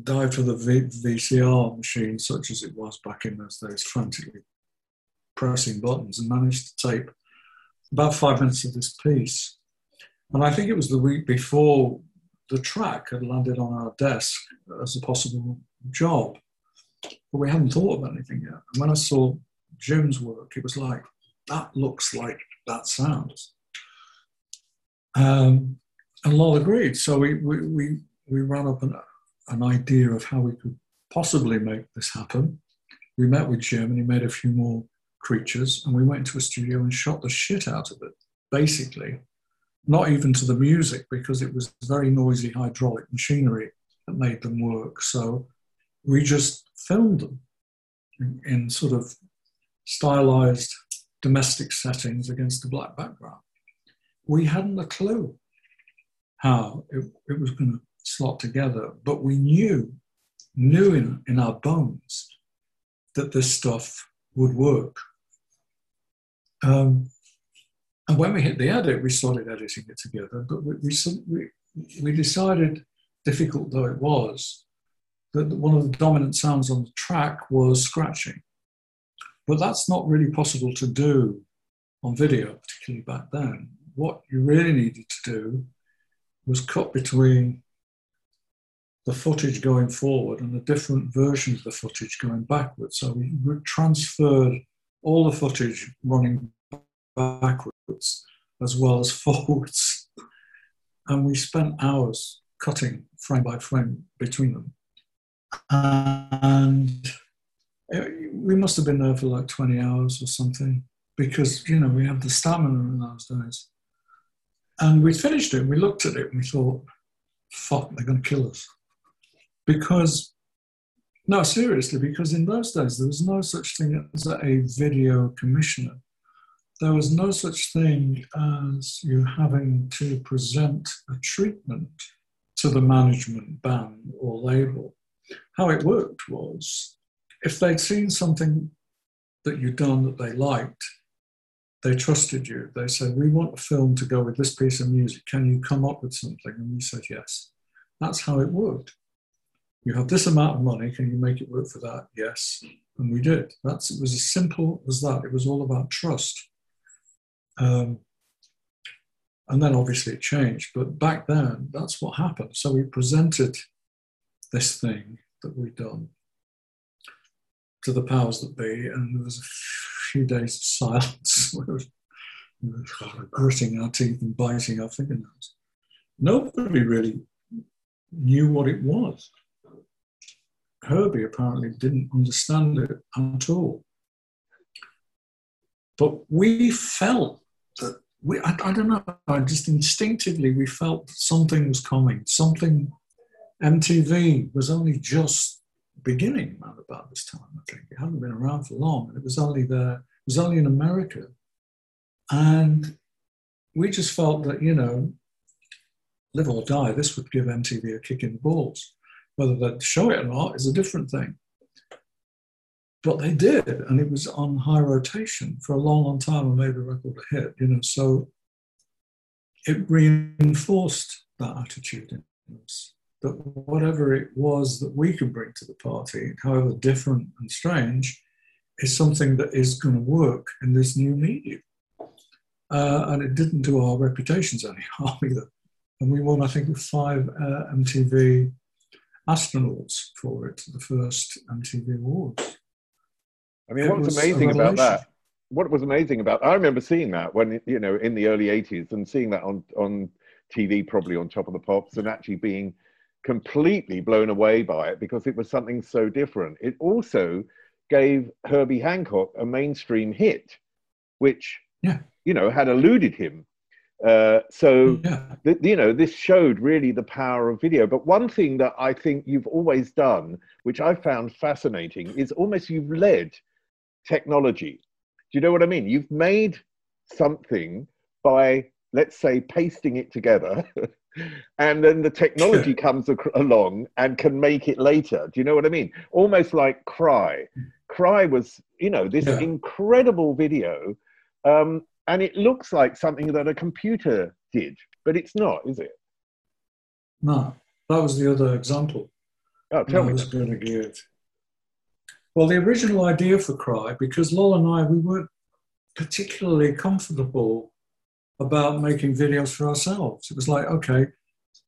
dive for the v- VCR machine, such as it was back in those days, frantically pressing buttons, and managed to tape about five minutes of this piece. And I think it was the week before the track had landed on our desk as a possible job, but we hadn't thought of anything yet. And when I saw Jim's work, it was like, that looks like that sounds. Um, and Lol agreed. So we, we, we, we ran up an, an idea of how we could possibly make this happen. We met with Jim and he made a few more creatures and we went to a studio and shot the shit out of it, basically. Not even to the music because it was very noisy hydraulic machinery that made them work. So we just filmed them in, in sort of stylized domestic settings against a black background. We hadn't a clue how it, it was going to slot together, but we knew, knew in, in our bones that this stuff would work. Um, and when we hit the edit, we started editing it together, but we, we, we decided, difficult though it was, that one of the dominant sounds on the track was scratching. But that's not really possible to do on video, particularly back then. What you really needed to do was cut between the footage going forward and the different versions of the footage going backwards. So we transferred all the footage running backwards as well as forwards. And we spent hours cutting frame by frame between them. And uh, we must have been there for like 20 hours or something because, you know, we had the stamina in those days. And we finished it, we looked at it, and we thought, fuck, they're going to kill us. Because, no, seriously, because in those days there was no such thing as a video commissioner. There was no such thing as you having to present a treatment to the management band or label. How it worked was if they'd seen something that you'd done that they liked, they trusted you. They said, We want a film to go with this piece of music. Can you come up with something? And you said, Yes. That's how it worked. You have this amount of money. Can you make it work for that? Yes. And we did. That's, it was as simple as that. It was all about trust. Um, and then obviously it changed. But back then, that's what happened. So we presented this thing that we'd done to the powers that be, and there was a few days of silence. we were gritting our teeth and biting our fingernails. Nobody really knew what it was. Herbie apparently didn't understand it at all. But we felt that we, I, I don't know, I just instinctively we felt something was coming. Something, MTV was only just beginning around about this time, I think. It hadn't been around for long. And it was only there, it was only in America. And we just felt that, you know, live or die, this would give MTV a kick in the balls. Whether they'd show it or not is a different thing. But they did, and it was on high rotation for a long, long time and made the record a hit, you know. So it reinforced that attitude in us that whatever it was that we could bring to the party, however different and strange, is something that is going to work in this new medium. Uh, and it didn't do our reputations any harm either. And we won, I think, five uh, MTV astronauts for it, the first MTV Awards. I mean, what's amazing about that? What was amazing about? I remember seeing that when you know in the early '80s and seeing that on on TV, probably on Top of the Pops, and actually being completely blown away by it because it was something so different. It also gave Herbie Hancock a mainstream hit, which yeah. you know had eluded him. Uh, so yeah. th- you know this showed really the power of video. But one thing that I think you've always done, which I found fascinating, is almost you've led technology. Do you know what I mean? You've made something by let's say pasting it together and then the technology comes ac- along and can make it later do you know what i mean almost like cry cry was you know this yeah. incredible video um, and it looks like something that a computer did but it's not is it no that was the other example oh tell me was going to give well the original idea for cry because Lol and i we weren't particularly comfortable about making videos for ourselves. It was like, okay,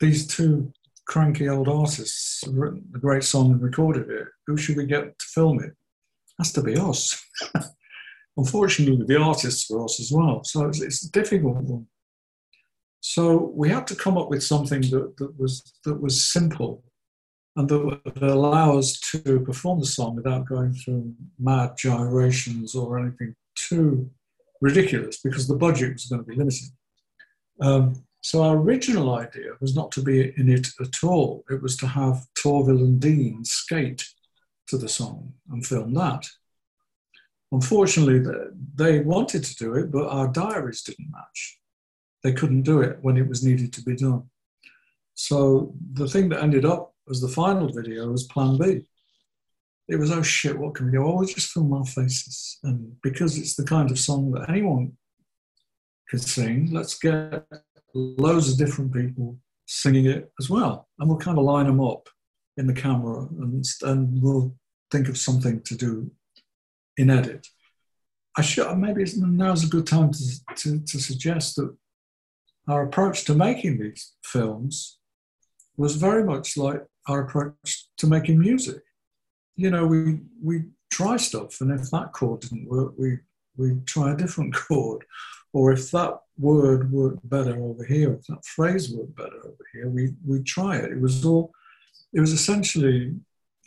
these two cranky old artists have written a great song and recorded it. Who should we get to film it? Has to be us. Unfortunately, the artists were us as well. So it's, it's a difficult one. So we had to come up with something that, that was that was simple and that would allow us to perform the song without going through mad gyrations or anything too ridiculous because the budget was going to be limited. Um, so our original idea was not to be in it at all. It was to have Torvill and Dean skate to the song and film that. Unfortunately, they wanted to do it, but our diaries didn't match. They couldn't do it when it was needed to be done. So the thing that ended up as the final video was Plan B. It was, oh shit, what can we do? Oh, we'll just film our faces. And because it's the kind of song that anyone can sing, let's get loads of different people singing it as well. And we'll kind of line them up in the camera and, and we'll think of something to do in edit. I should maybe now's a good time to, to, to suggest that our approach to making these films was very much like our approach to making music. You know, we we try stuff, and if that chord didn't work, we we try a different chord, or if that word worked better over here, if that phrase worked better over here, we we try it. It was all, it was essentially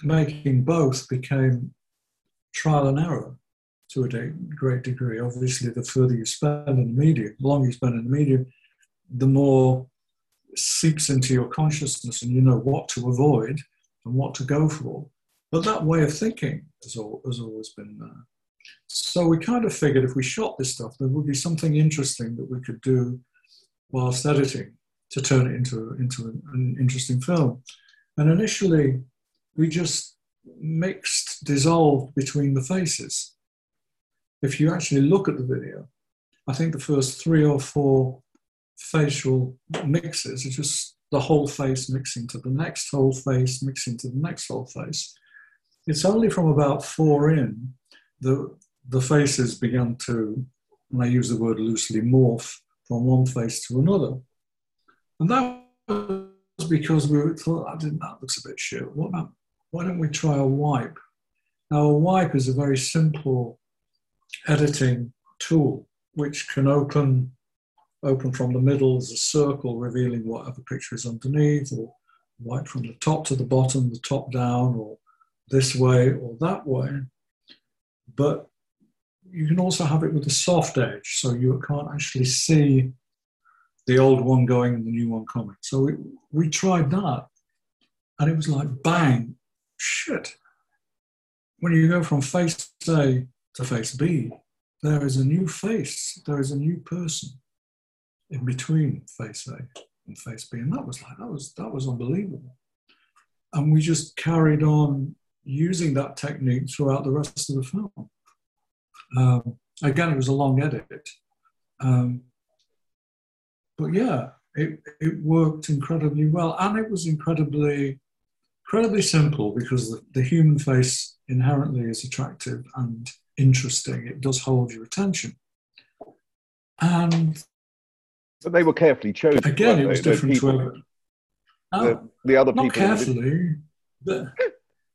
making both became trial and error to a great degree. Obviously, the further you spend in the medium, the longer you spend in the medium, the more seeps into your consciousness and you know what to avoid and what to go for. But that way of thinking has, has always been there. So we kind of figured if we shot this stuff, there would be something interesting that we could do whilst editing to turn it into, into an, an interesting film. And initially, we just mixed, dissolved between the faces. If you actually look at the video, I think the first three or four facial mixes are just the whole face mixing to the next whole face, mixing to the next whole face. It's only from about four in the the faces began to, and I use the word loosely, morph from one face to another. And that was because we thought, I didn't, that looks a bit shit. What about, why don't we try a wipe? Now, a wipe is a very simple editing tool which can open open from the middle as a circle revealing whatever picture is underneath, or wipe from the top to the bottom, the top down, or this way or that way. But you can also have it with a soft edge, so you can't actually see the old one going and the new one coming. So we, we tried that, and it was like bang, shit. When you go from face A to face B, there is a new face, there is a new person in between face A and face B. And that was like, that was, that was unbelievable. And we just carried on using that technique throughout the rest of the film. Um, again, it was a long edit. Um, but yeah, it, it worked incredibly well. And it was incredibly, incredibly simple because the, the human face inherently is attractive and interesting. It does hold your attention. And but they were carefully chosen. Again, it was they? different people, to the, oh, the other not people. carefully. But,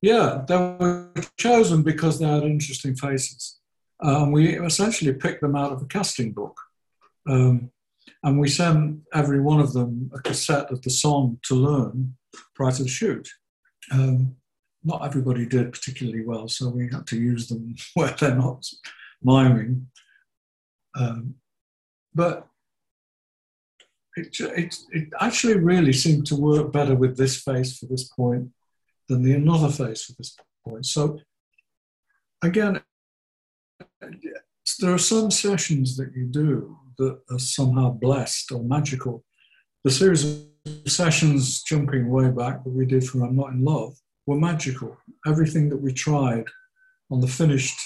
yeah, they were chosen because they had interesting faces. Um, we essentially picked them out of a casting book. Um, and we sent every one of them a cassette of the song to learn prior to the shoot. Um, not everybody did particularly well, so we had to use them where they're not miming. Um, but it, it, it actually really seemed to work better with this face for this point than the another face for this point. So again, there are some sessions that you do that are somehow blessed or magical. The series of sessions jumping way back that we did for I'm Not in Love were magical. Everything that we tried on the finished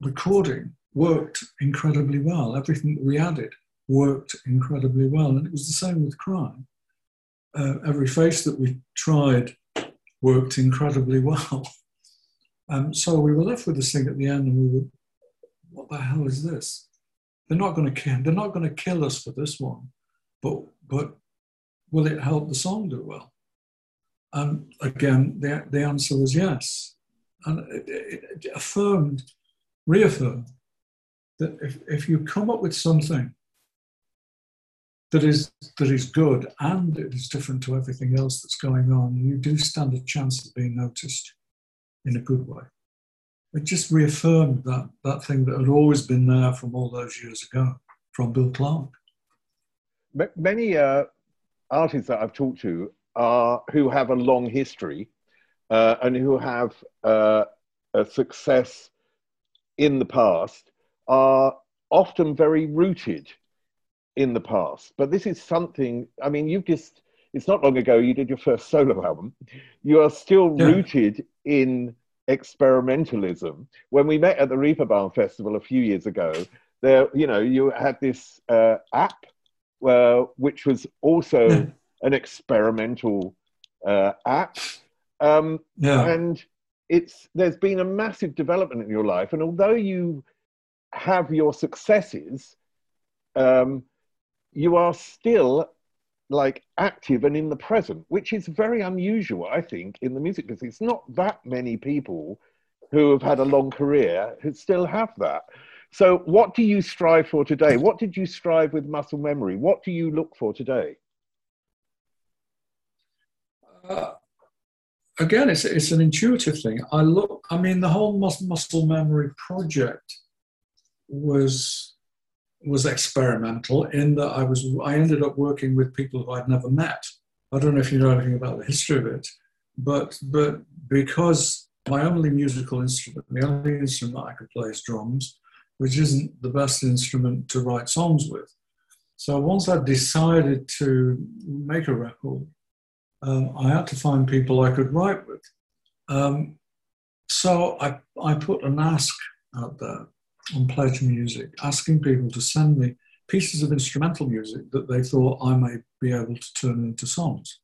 recording worked incredibly well. Everything that we added worked incredibly well. And it was the same with crime. Uh, every face that we tried worked incredibly well. Um, so we were left with this thing at the end, and we were, what the hell is this? They're not going to kill. They're not going to kill us for this one, but but will it help the song do well? And again, the, the answer was yes. And it, it, affirmed, reaffirmed that if, if you come up with something that is that is good and it is different to everything else that's going on, you do stand a chance of being noticed in a good way. It just reaffirmed that that thing that had always been there from all those years ago, from Bill Clark. Many uh, artists that I've talked to are who have a long history uh, and who have uh, a success in the past are often very rooted in the past. But this is something, I mean, you've just, it's not long ago you did your first solo album. You are still yeah. rooted in experimentalism. When we met at the Reeperbahn Festival a few years ago, there, you know, you had this uh, app uh, which was also an experimental uh, app. Um, yeah. And it's there's been a massive development in your life, and although you have your successes, um, you are still like active and in the present, which is very unusual, I think, in the music business. It's not that many people who have had a long career who still have that. So, what do you strive for today? What did you strive with muscle memory? What do you look for today? Uh, again, it's, it's an intuitive thing. I look, I mean, the whole muscle memory project was was experimental in that I was I ended up working with people who I'd never met. I don't know if you know anything about the history of it, but but because my only musical instrument, the only instrument I could play is drums, which isn't the best instrument to write songs with. So once I decided to make a record, um, I had to find people I could write with. Um, so I, I put an ask out there on Pledge Music, asking people to send me pieces of instrumental music that they thought I may be able to turn into songs.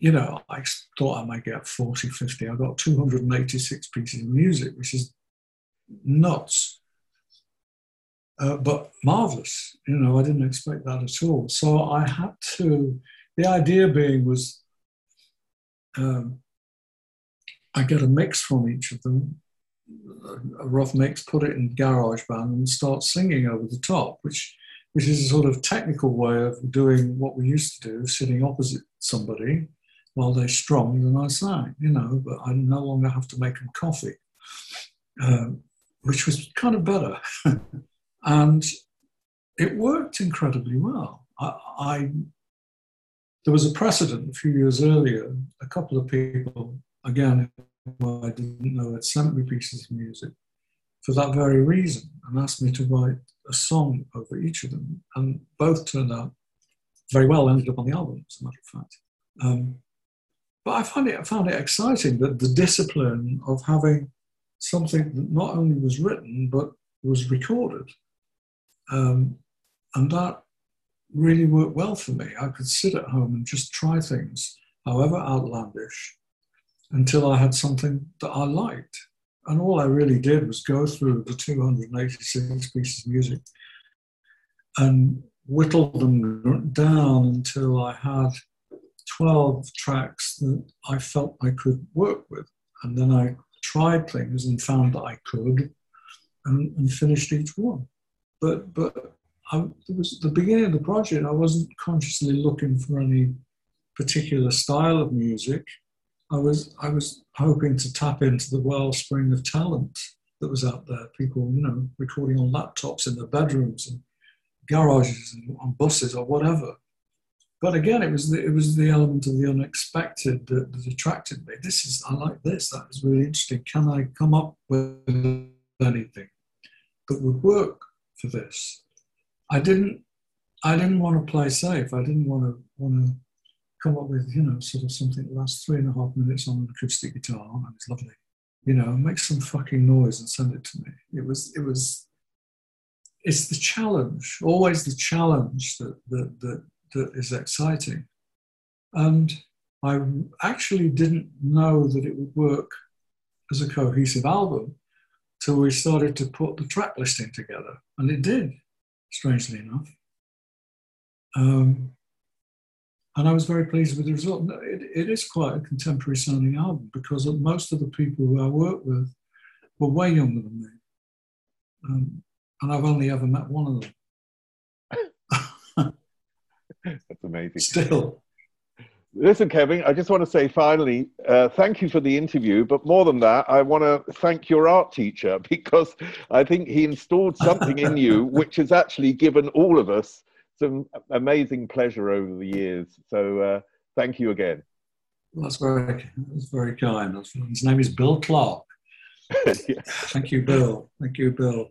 You know, I thought I might get 40, 50. I got 286 pieces of music, which is nuts. Uh, but marvelous. You know, I didn't expect that at all. So I had to, the idea being was um, I get a mix from each of them a rough mix, put it in GarageBand and start singing over the top, which which is a sort of technical way of doing what we used to do, sitting opposite somebody while they strummed and I sang, you know, but I no longer have to make them coffee, um, which was kind of better. and it worked incredibly well. I, I, there was a precedent a few years earlier, a couple of people, again, I didn't know had sent me pieces of music for that very reason and asked me to write a song over each of them. And both turned out very well, ended up on the album, as a matter of fact. Um, but I found it, I found it exciting that the discipline of having something that not only was written but was recorded. Um, and that really worked well for me. I could sit at home and just try things, however outlandish, until I had something that I liked. And all I really did was go through the 286 pieces of music and whittle them down until I had 12 tracks that I felt I could work with. And then I tried things and found that I could and, and finished each one. But, but I, it was the beginning of the project, I wasn't consciously looking for any particular style of music. I was I was hoping to tap into the wellspring of talent that was out there. People, you know, recording on laptops in their bedrooms and garages and on buses or whatever. But again, it was the, it was the element of the unexpected that, that attracted me. This is I like this. That was really interesting. Can I come up with anything that would work for this? I didn't. I didn't want to play safe. I didn't want to want to come up with, you know, sort of something that lasts three and a half minutes on an acoustic guitar, and it's lovely. You know, make some fucking noise and send it to me. It was, it was, it's the challenge, always the challenge that, that, that, that is exciting. And I actually didn't know that it would work as a cohesive album till we started to put the track listing together. And it did, strangely enough. Um, and I was very pleased with the result. It, it is quite a contemporary sounding album because most of the people who I work with were way younger than me. Um, and I've only ever met one of them. That's amazing. Still. Listen, Kevin, I just want to say finally, uh, thank you for the interview. But more than that, I want to thank your art teacher because I think he installed something in you which has actually given all of us some amazing pleasure over the years. So uh, thank you again. That's very, that's very kind. His name is Bill Clark. yeah. Thank you, Bill. Thank you, Bill.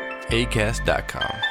acast.com.